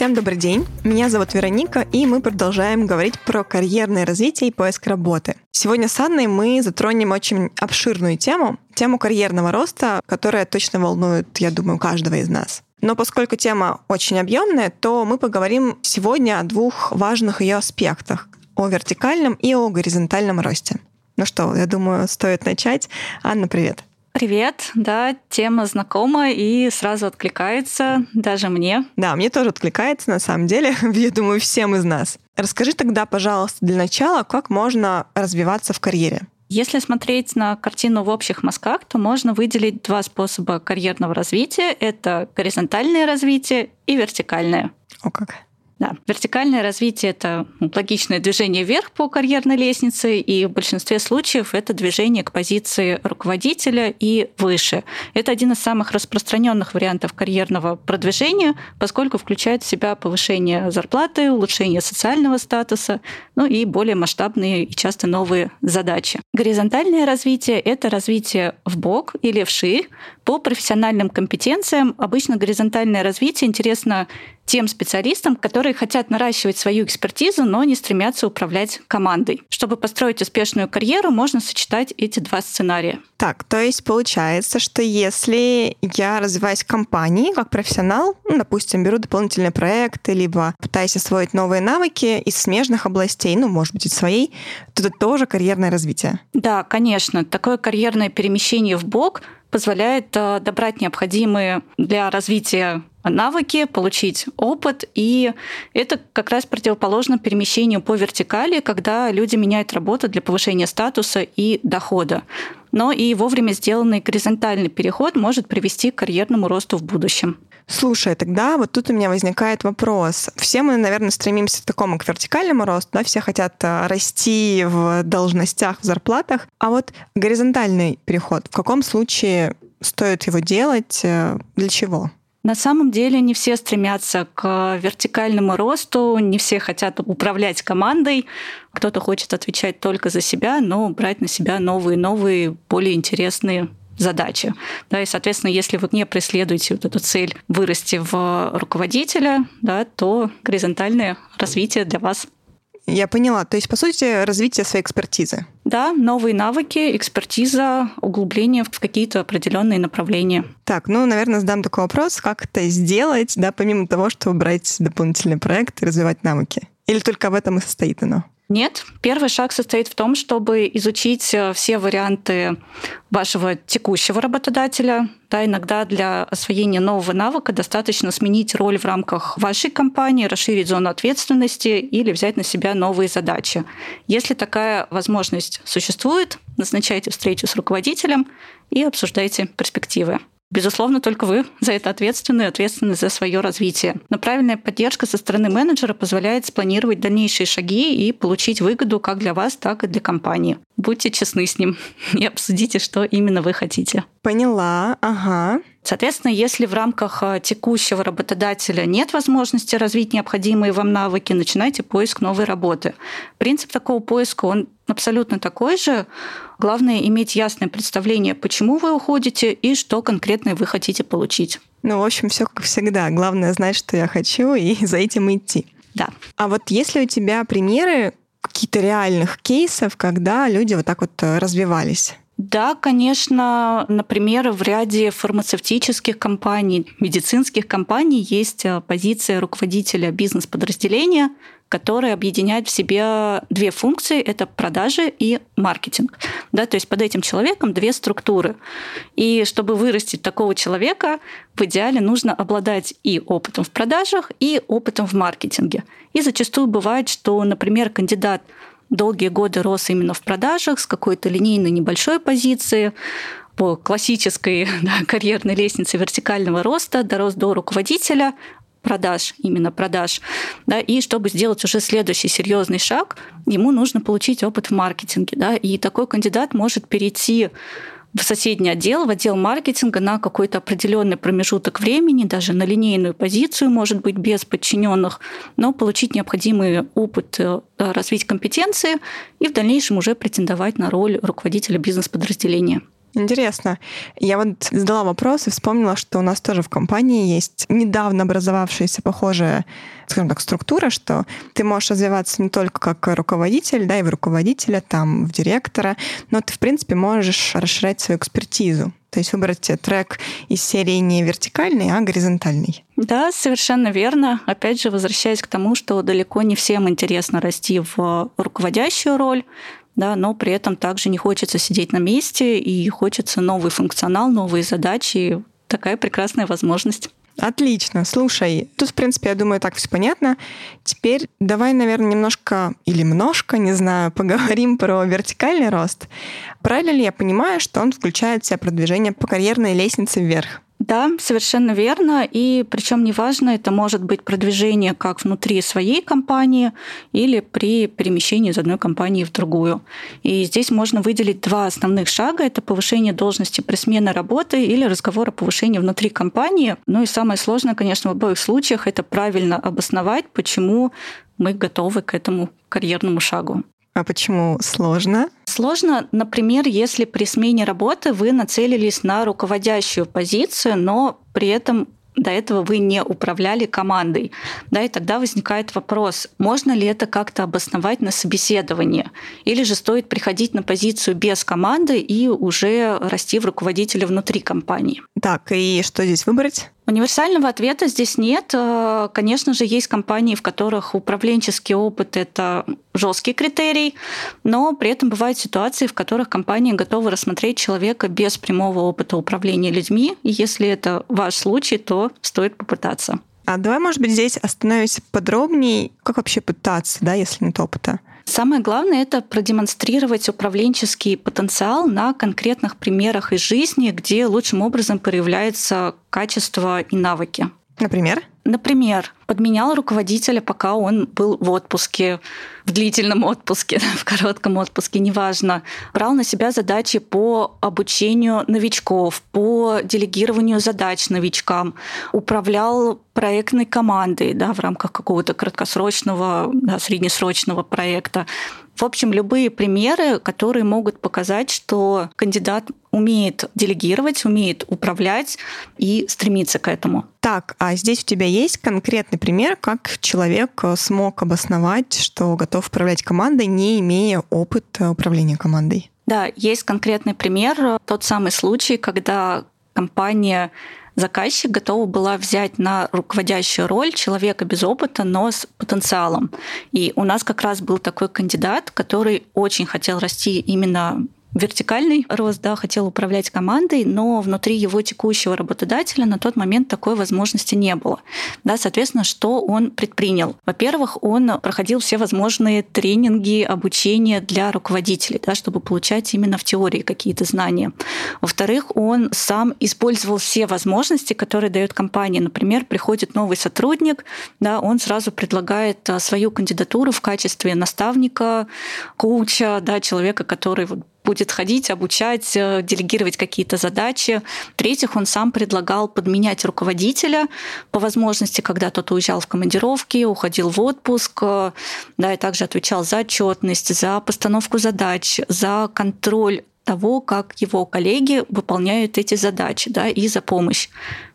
Всем добрый день. Меня зовут Вероника, и мы продолжаем говорить про карьерное развитие и поиск работы. Сегодня с Анной мы затронем очень обширную тему, тему карьерного роста, которая точно волнует, я думаю, каждого из нас. Но поскольку тема очень объемная, то мы поговорим сегодня о двух важных ее аспектах о вертикальном и о горизонтальном росте. Ну что, я думаю, стоит начать. Анна, привет. Привет, да, тема знакома и сразу откликается даже мне. Да, мне тоже откликается, на самом деле, я думаю, всем из нас. Расскажи тогда, пожалуйста, для начала, как можно развиваться в карьере. Если смотреть на картину в общих мазках, то можно выделить два способа карьерного развития. Это горизонтальное развитие и вертикальное. О как. Да. Вертикальное развитие — это логичное движение вверх по карьерной лестнице, и в большинстве случаев это движение к позиции руководителя и выше. Это один из самых распространенных вариантов карьерного продвижения, поскольку включает в себя повышение зарплаты, улучшение социального статуса, ну и более масштабные и часто новые задачи. Горизонтальное развитие — это развитие в бок или вширь по профессиональным компетенциям. Обычно горизонтальное развитие интересно тем специалистам, которые хотят наращивать свою экспертизу, но не стремятся управлять командой. Чтобы построить успешную карьеру, можно сочетать эти два сценария. Так, то есть получается, что если я развиваюсь в компании как профессионал, ну, допустим, беру дополнительные проекты, либо пытаюсь освоить новые навыки из смежных областей, ну, может быть, из своей, то это тоже карьерное развитие. Да, конечно. Такое карьерное перемещение в бок позволяет э, добрать необходимые для развития навыки, получить опыт. И это как раз противоположно перемещению по вертикали, когда люди меняют работу для повышения статуса и дохода. Но и вовремя сделанный горизонтальный переход может привести к карьерному росту в будущем. Слушай, тогда вот тут у меня возникает вопрос. Все мы, наверное, стремимся к такому, к вертикальному росту, да, все хотят э, расти в должностях, в зарплатах. А вот горизонтальный переход, в каком случае стоит его делать, э, для чего? На самом деле не все стремятся к вертикальному росту, не все хотят управлять командой. Кто-то хочет отвечать только за себя, но брать на себя новые, новые, более интересные задачи. Да, и, соответственно, если вы не преследуете вот эту цель вырасти в руководителя, да, то горизонтальное развитие для вас я поняла. То есть, по сути, развитие своей экспертизы. Да, новые навыки, экспертиза, углубление в какие-то определенные направления. Так, ну, наверное, задам такой вопрос, как это сделать, да, помимо того, чтобы брать дополнительный проект и развивать навыки? Или только в этом и состоит оно? Нет. Первый шаг состоит в том, чтобы изучить э, все варианты вашего текущего работодателя. Да, иногда для освоения нового навыка достаточно сменить роль в рамках вашей компании, расширить зону ответственности или взять на себя новые задачи. Если такая возможность существует, назначайте встречу с руководителем и обсуждайте перспективы. Безусловно, только вы за это ответственны, ответственны за свое развитие. Но правильная поддержка со стороны менеджера позволяет спланировать дальнейшие шаги и получить выгоду как для вас, так и для компании. Будьте честны с ним и обсудите, что именно вы хотите. Поняла, ага. Соответственно, если в рамках э, текущего работодателя нет возможности развить необходимые вам навыки, начинайте поиск новой работы. Принцип такого поиска, он абсолютно такой же. Главное иметь ясное представление, почему вы уходите и что конкретно вы хотите получить. Ну, в общем, все как всегда. Главное знать, что я хочу, и за этим идти. Да. А вот если у тебя примеры какие-то реальных кейсов, когда люди вот так вот э, развивались? Да, конечно, например, в ряде фармацевтических компаний, медицинских компаний есть э, позиция руководителя бизнес-подразделения, которая объединяет в себе две функции — это продажи и маркетинг. Да, то есть под этим человеком две структуры. И чтобы вырастить такого человека, в идеале нужно обладать и опытом в продажах, и опытом в маркетинге. И зачастую бывает, что, например, кандидат долгие годы рос именно в продажах с какой-то линейной небольшой позиции, по классической да, карьерной лестнице вертикального роста дорос до руководителя продаж, именно продаж. Да, и чтобы сделать уже следующий серьезный шаг, ему нужно получить опыт в маркетинге. Да, и такой кандидат может перейти в соседний отдел, в отдел маркетинга на какой-то определенный промежуток времени, даже на линейную позицию, может быть, без подчиненных, но получить необходимый опыт, э, развить компетенции и в дальнейшем уже претендовать на роль руководителя бизнес-подразделения. Интересно. Я вот задала вопрос и вспомнила, что у нас тоже в компании есть недавно образовавшаяся похожая, скажем так, структура, что ты можешь развиваться не только как руководитель, да, и в руководителя, там, в директора, но ты, в принципе, можешь расширять свою экспертизу. То есть выбрать трек из серии не вертикальный, а горизонтальный. Да, совершенно верно. Опять же, возвращаясь к тому, что далеко не всем интересно расти в руководящую роль, да, но при этом также не хочется сидеть на месте и хочется новый функционал, новые задачи. Такая прекрасная возможность. Отлично. Слушай, тут, в принципе, я думаю, так все понятно. Теперь давай, наверное, немножко или немножко, не знаю, поговорим про вертикальный рост. Правильно ли я понимаю, что он включает в себя продвижение по карьерной лестнице вверх? Да, совершенно верно. И причем неважно, это может быть продвижение как внутри своей компании или при перемещении из одной компании в другую. И здесь можно выделить два основных шага. Это повышение должности при смене работы или разговор о повышении внутри компании. Ну и самое сложное, конечно, в обоих случаях это правильно обосновать, почему мы готовы к этому карьерному шагу. А почему сложно? Сложно, например, если при смене работы вы нацелились на руководящую позицию, но при этом до этого вы не управляли командой. Да, и тогда возникает вопрос, можно ли это как-то обосновать на собеседовании? Или же стоит приходить на позицию без команды и уже расти в руководителя внутри компании? Так, и что здесь выбрать? Универсального ответа здесь нет. Э, конечно же, есть компании, в которых управленческий опыт это жесткий критерий, но при этом бывают ситуации, в которых компания готова рассмотреть человека без прямого опыта управления людьми. И если это ваш случай, то стоит попытаться. А давай, может быть, здесь остановимся подробнее, как вообще пытаться, да, если нет опыта? Самое главное — это продемонстрировать управленческий потенциал на конкретных примерах из жизни, где лучшим образом проявляются качества и навыки. Например? Например, подменял руководителя, пока он был в отпуске, в длительном отпуске, в коротком отпуске, неважно. Брал на себя задачи по обучению новичков, по делегированию задач новичкам, управлял проектной командой да, в рамках какого-то краткосрочного, да, среднесрочного проекта. В общем, любые примеры, которые могут показать, что кандидат умеет делегировать, умеет управлять и стремится к этому. Так, а здесь у тебя есть конкретный пример, как человек смог обосновать, что готов управлять командой, не имея опыта управления командой? Да, есть конкретный пример. Тот самый случай, когда компания заказчик готова была взять на руководящую роль человека без опыта, но с потенциалом. И у нас как раз был такой кандидат, который очень хотел расти именно вертикальный рост, да, хотел управлять командой, но внутри его текущего работодателя на тот момент такой возможности не было. Да, соответственно, что он предпринял? Во-первых, он проходил все возможные тренинги, обучение для руководителей, да, чтобы получать именно в теории какие-то знания. Во-вторых, он сам использовал все возможности, которые дает компания. Например, приходит новый сотрудник, да, он сразу предлагает а, свою кандидатуру в качестве наставника, коуча, да, человека, который вот будет ходить, обучать, э, делегировать какие-то задачи. В-третьих, он сам предлагал подменять руководителя по возможности, когда тот уезжал в командировки, уходил в отпуск, э, да, и также отвечал за отчетность, за постановку задач, за контроль того, как его коллеги выполняют эти задачи, да, и за помощь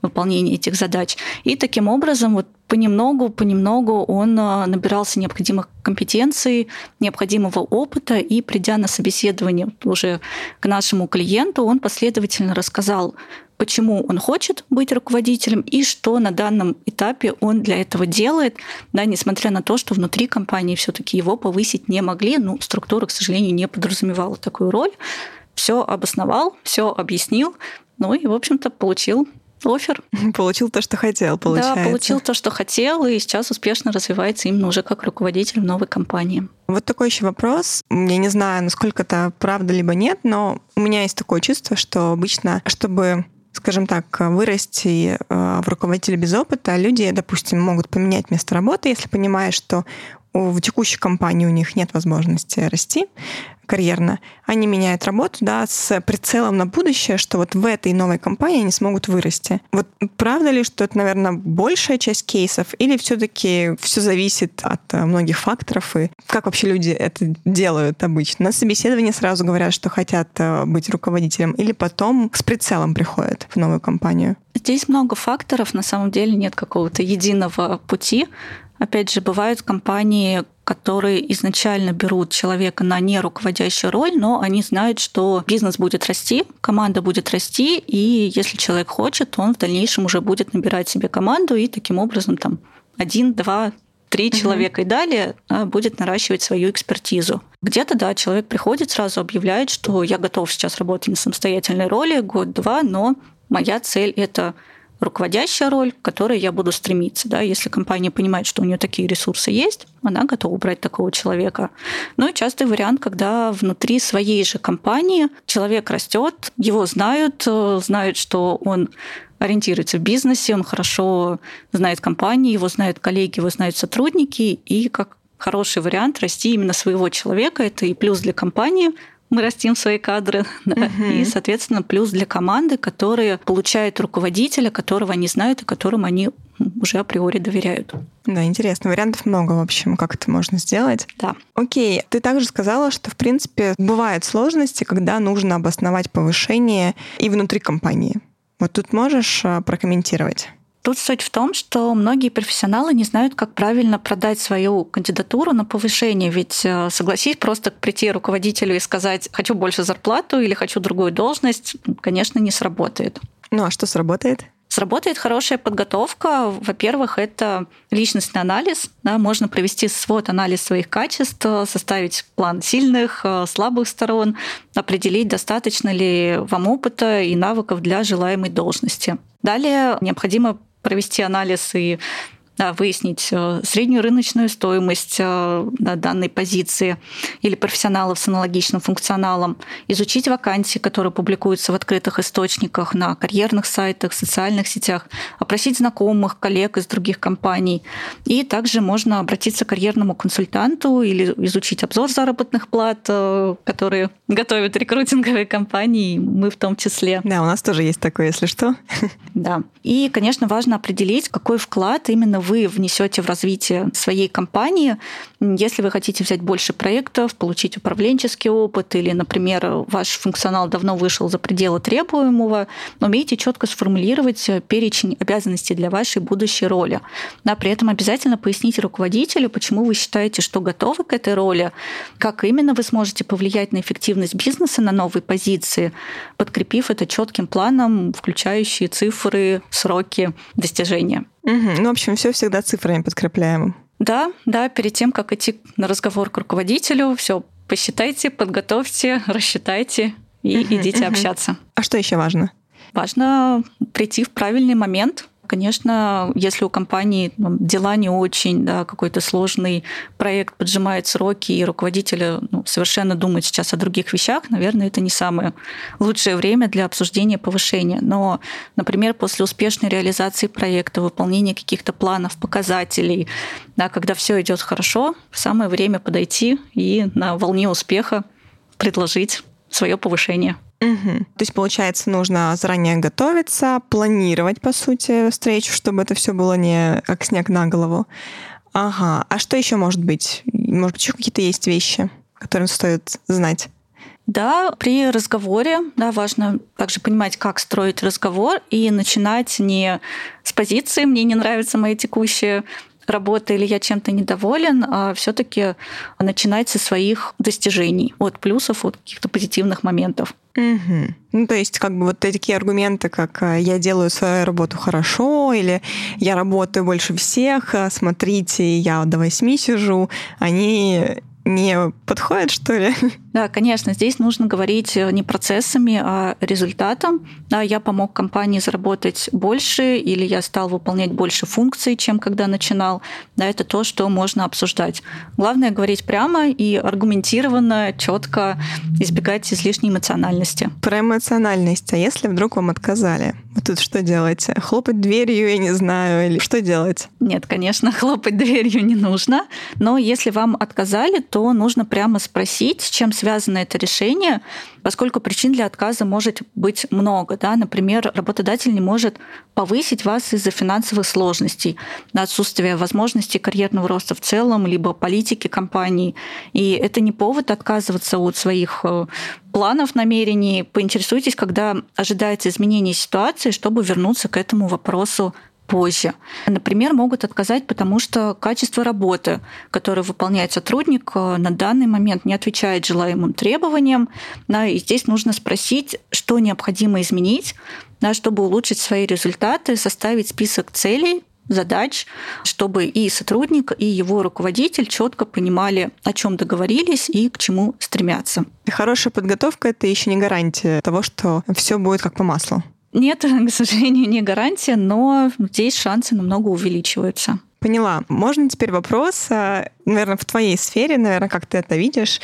в выполнении этих задач. И таким образом вот понемногу, понемногу он а, набирался необходимых компетенций, необходимого опыта, и придя на собеседование уже к нашему клиенту, он последовательно рассказал, почему он хочет быть руководителем и что на данном этапе он для этого делает, да, несмотря на то, что внутри компании все-таки его повысить не могли, ну, структура, к сожалению, не подразумевала такую роль. Все обосновал, все объяснил, ну и, в общем-то, получил офер. Получил то, что хотел, получается. Да, получил то, что хотел, и сейчас успешно развивается именно уже как руководитель в новой компании. Вот такой еще вопрос. Я не знаю, насколько это правда либо нет, но у меня есть такое чувство, что обычно, чтобы скажем так, вырасти э, в руководителя без опыта, люди, допустим, могут поменять место работы, если понимают, что в текущей компании у них нет возможности расти, карьерно, они меняют работу, да, с прицелом на будущее, что вот в этой новой компании они смогут вырасти. Вот правда ли, что это, наверное, большая часть кейсов, или все-таки все зависит от э, многих факторов, и как вообще люди это делают обычно? На собеседовании сразу говорят, что хотят э, быть руководителем, или потом с прицелом приходят в новую компанию? Здесь много факторов, на самом деле нет какого-то единого пути. Опять же, бывают компании, которые изначально берут человека на не руководящую роль, но они знают, что бизнес будет расти, команда будет расти, и если человек хочет, он в дальнейшем уже будет набирать себе команду и таким образом там один, два, три угу. человека и далее а, будет наращивать свою экспертизу. Где-то, да, человек приходит, сразу объявляет, что я готов сейчас работать на самостоятельной роли год-два, но моя цель — это руководящая роль, к которой я буду стремиться. Да? Если компания понимает, что у нее такие ресурсы есть, она готова брать такого человека. Ну и частый вариант, когда внутри своей же компании человек растет, его знают, э, знают, что он ориентируется в бизнесе, он хорошо знает компании, его знают коллеги, его знают сотрудники, и как хороший вариант расти именно своего человека. Это и плюс для компании, мы растим свои кадры, да, угу. и, соответственно, плюс для команды, которые получают руководителя, которого они знают и которому они уже априори доверяют. Да, интересно. Вариантов много, в общем, как это можно сделать. Да. Окей. Ты также сказала, что, в принципе, бывают сложности, когда нужно обосновать повышение и внутри компании. Вот тут можешь а, прокомментировать? Тут суть в том, что многие профессионалы не знают, как правильно продать свою кандидатуру на повышение. Ведь, э, согласись, просто прийти руководителю и сказать «хочу больше зарплату» или «хочу другую должность», конечно, не сработает. Ну а что сработает? Сработает хорошая подготовка. Во-первых, это личностный анализ. Да, можно провести свод-анализ своих качеств, составить план сильных, э, слабых сторон, определить, достаточно ли вам опыта и навыков для желаемой должности. Далее необходимо провести анализ и да, выяснить э, среднюю рыночную стоимость э, да, данной позиции или профессионалов с аналогичным функционалом, изучить вакансии, которые публикуются в открытых источниках на карьерных сайтах, социальных сетях, опросить знакомых, коллег из других компаний. И также можно обратиться к карьерному консультанту или изучить обзор заработных плат, э, которые готовят рекрутинговые компании, мы в том числе. Да, у нас тоже есть такое, если что. Да. И, конечно, важно определить, какой вклад именно вы внесете в развитие своей компании. Если вы хотите взять больше проектов, получить управленческий опыт или, например, ваш функционал давно вышел за пределы требуемого, умейте четко сформулировать перечень обязанностей для вашей будущей роли. Да, при этом обязательно поясните руководителю, почему вы считаете, что готовы к этой роли, как именно вы сможете повлиять на эффективность бизнеса на новой позиции, подкрепив это четким планом, включающие цифры, сроки, достижения. Угу. Ну, в общем, все всегда цифрами подкрепляем. Да, да, перед тем, как идти на разговор к руководителю, все посчитайте, подготовьте, рассчитайте и угу, идите угу. общаться. А что еще важно? Важно прийти в правильный момент, Конечно, если у компании там, дела не очень, да, какой-то сложный проект поджимает сроки, и руководитель ну, совершенно думает сейчас о других вещах, наверное, это не самое лучшее время для обсуждения повышения. Но, например, после успешной реализации проекта, выполнения каких-то планов, показателей, да, когда все идет хорошо, самое время подойти и на волне успеха предложить свое повышение. Угу. То есть, получается, нужно заранее готовиться, планировать, по сути, встречу, чтобы это все было не как снег на голову. Ага. А что еще может быть? Может быть, еще какие-то есть вещи, которые стоит знать? Да, при разговоре да, важно также понимать, как строить разговор и начинать не с позиции «мне не нравится моя текущая работа или я чем-то недоволен, а все-таки начинать со своих достижений, от плюсов, от каких-то позитивных моментов. Угу. Ну, то есть, как бы вот такие аргументы, как э, я делаю свою работу хорошо, или я работаю больше всех, а смотрите, я до восьми сижу, они не подходит, что ли? Да, конечно, здесь нужно говорить э, не процессами, а результатом. Да, я помог компании заработать больше, или я стал выполнять больше функций, чем когда начинал. Да, это то, что можно обсуждать. Главное говорить прямо и аргументированно, четко, избегать излишней эмоциональности. Про эмоциональность. А если вдруг вам отказали? Вот тут что делать? Хлопать дверью, я не знаю, или что делать? Нет, конечно, хлопать дверью не нужно. Но если вам отказали, то нужно прямо спросить, с чем связано это решение, поскольку причин для отказа может быть много. Да? Например, работодатель не может повысить вас из-за финансовых сложностей, отсутствия возможности карьерного роста в целом, либо политики компании. И это не повод отказываться от своих э, планов, намерений. Поинтересуйтесь, когда ожидается изменение ситуации, чтобы вернуться к этому вопросу позже. Например, могут отказать, потому что качество работы, которое выполняет сотрудник, э, на данный момент не отвечает желаемым требованиям. Да, и здесь нужно спросить, что необходимо изменить, да, чтобы улучшить свои результаты, составить список целей, задач, чтобы и сотрудник, и его руководитель четко понимали, о чем договорились и к чему стремятся. Хорошая подготовка это еще не гарантия того, что все будет как по маслу. Нет, к сожалению, не гарантия, но здесь шансы намного увеличиваются. Поняла. Можно теперь вопрос, а, наверное, в твоей сфере, наверное, как ты это видишь.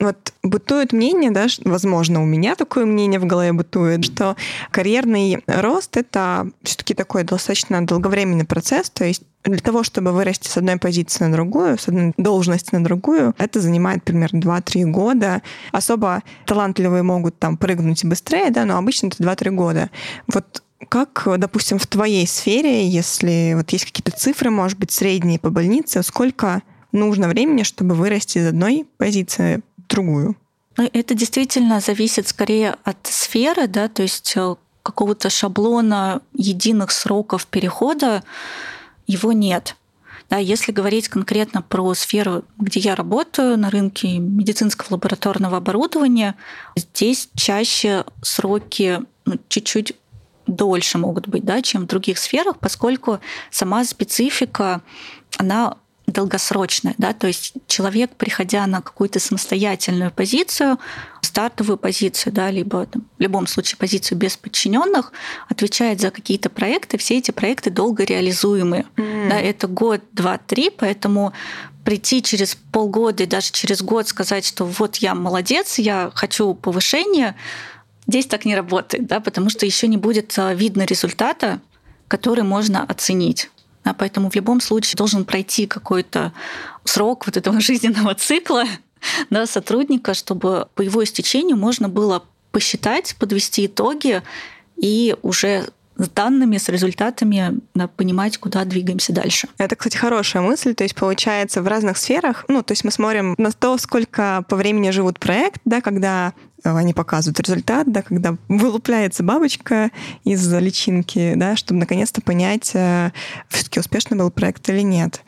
Вот бытует мнение, да, возможно, у меня такое мнение в голове бытует, что карьерный рост — это все таки такой достаточно долговременный процесс, то есть для того, чтобы вырасти с одной позиции на другую, с одной должности на другую, это занимает примерно 2-3 года. Особо талантливые могут там прыгнуть быстрее, да, но обычно это 2-3 года. Вот как, допустим, в твоей сфере, если вот есть какие-то цифры, может быть, средние по больнице, сколько нужно времени, чтобы вырасти из одной позиции в другую? Ну, это действительно зависит скорее от сферы, да, то есть э, какого-то шаблона единых сроков перехода его нет. Да, если говорить конкретно про сферу, где я работаю, на рынке медицинского лабораторного оборудования, здесь чаще сроки ну, чуть-чуть дольше могут быть, да, чем в других сферах, поскольку сама специфика, она долгосрочная, да, то есть человек, приходя на какую-то самостоятельную позицию, стартовую позицию, да, либо там, в любом случае позицию без подчиненных, отвечает за какие-то проекты, все эти проекты долго реализуемые. Mm. Да, это год, два, три, поэтому прийти через полгода и даже через год сказать, что вот я молодец, я хочу повышения, Здесь так не работает, да, потому что еще не будет а, видно результата, который можно оценить. Да, поэтому в любом случае должен пройти какой-то срок вот этого жизненного цикла да, сотрудника, чтобы по его истечению можно было посчитать, подвести итоги и уже с данными, с результатами да, понимать, куда двигаемся дальше. Это, кстати, хорошая мысль. То есть, получается, в разных сферах, ну, то есть мы смотрим на то, сколько по времени живут проект, да, когда они показывают результат, да, когда вылупляется бабочка из личинки, да, чтобы наконец-то понять, э, все-таки успешный был проект или нет.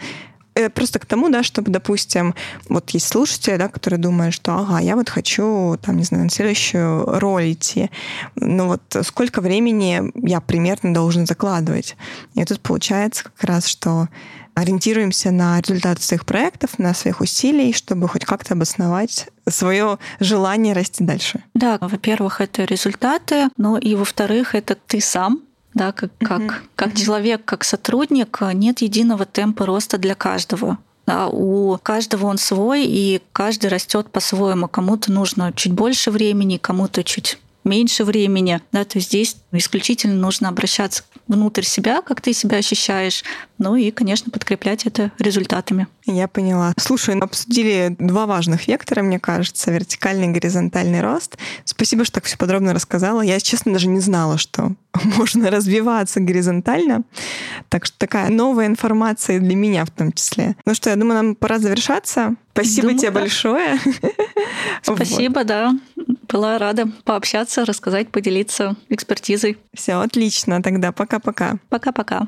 Э, просто к тому, да, чтобы, допустим, вот есть слушатели, да, которые думают, что, ага, я вот хочу, там, не знаю, на следующую роль идти. Ну вот сколько времени я примерно должен закладывать? И тут получается как раз, что ориентируемся на результаты своих проектов, на своих усилий, чтобы хоть как-то обосновать свое желание расти дальше. Да, во-первых, это результаты, но и во-вторых, это ты сам, да, как, как, mm-hmm. как человек, как сотрудник, нет единого темпа роста для каждого. Да, у каждого он свой, и каждый растет по-своему. Кому-то нужно чуть больше времени, кому-то чуть меньше времени, да, то здесь исключительно нужно обращаться внутрь себя, как ты себя ощущаешь, ну и, конечно, подкреплять это результатами. Я поняла. Слушай, обсудили два важных вектора, мне кажется, вертикальный и горизонтальный рост. Спасибо, что так все подробно рассказала. Я, честно, даже не знала, что можно развиваться горизонтально. Так что такая новая информация для меня в том числе. Ну что, я думаю, нам пора завершаться. Спасибо думаю, тебе да. большое. Спасибо, вот. да. Была рада пообщаться, рассказать, поделиться экспертизой. Все, отлично. Тогда пока-пока. Пока-пока.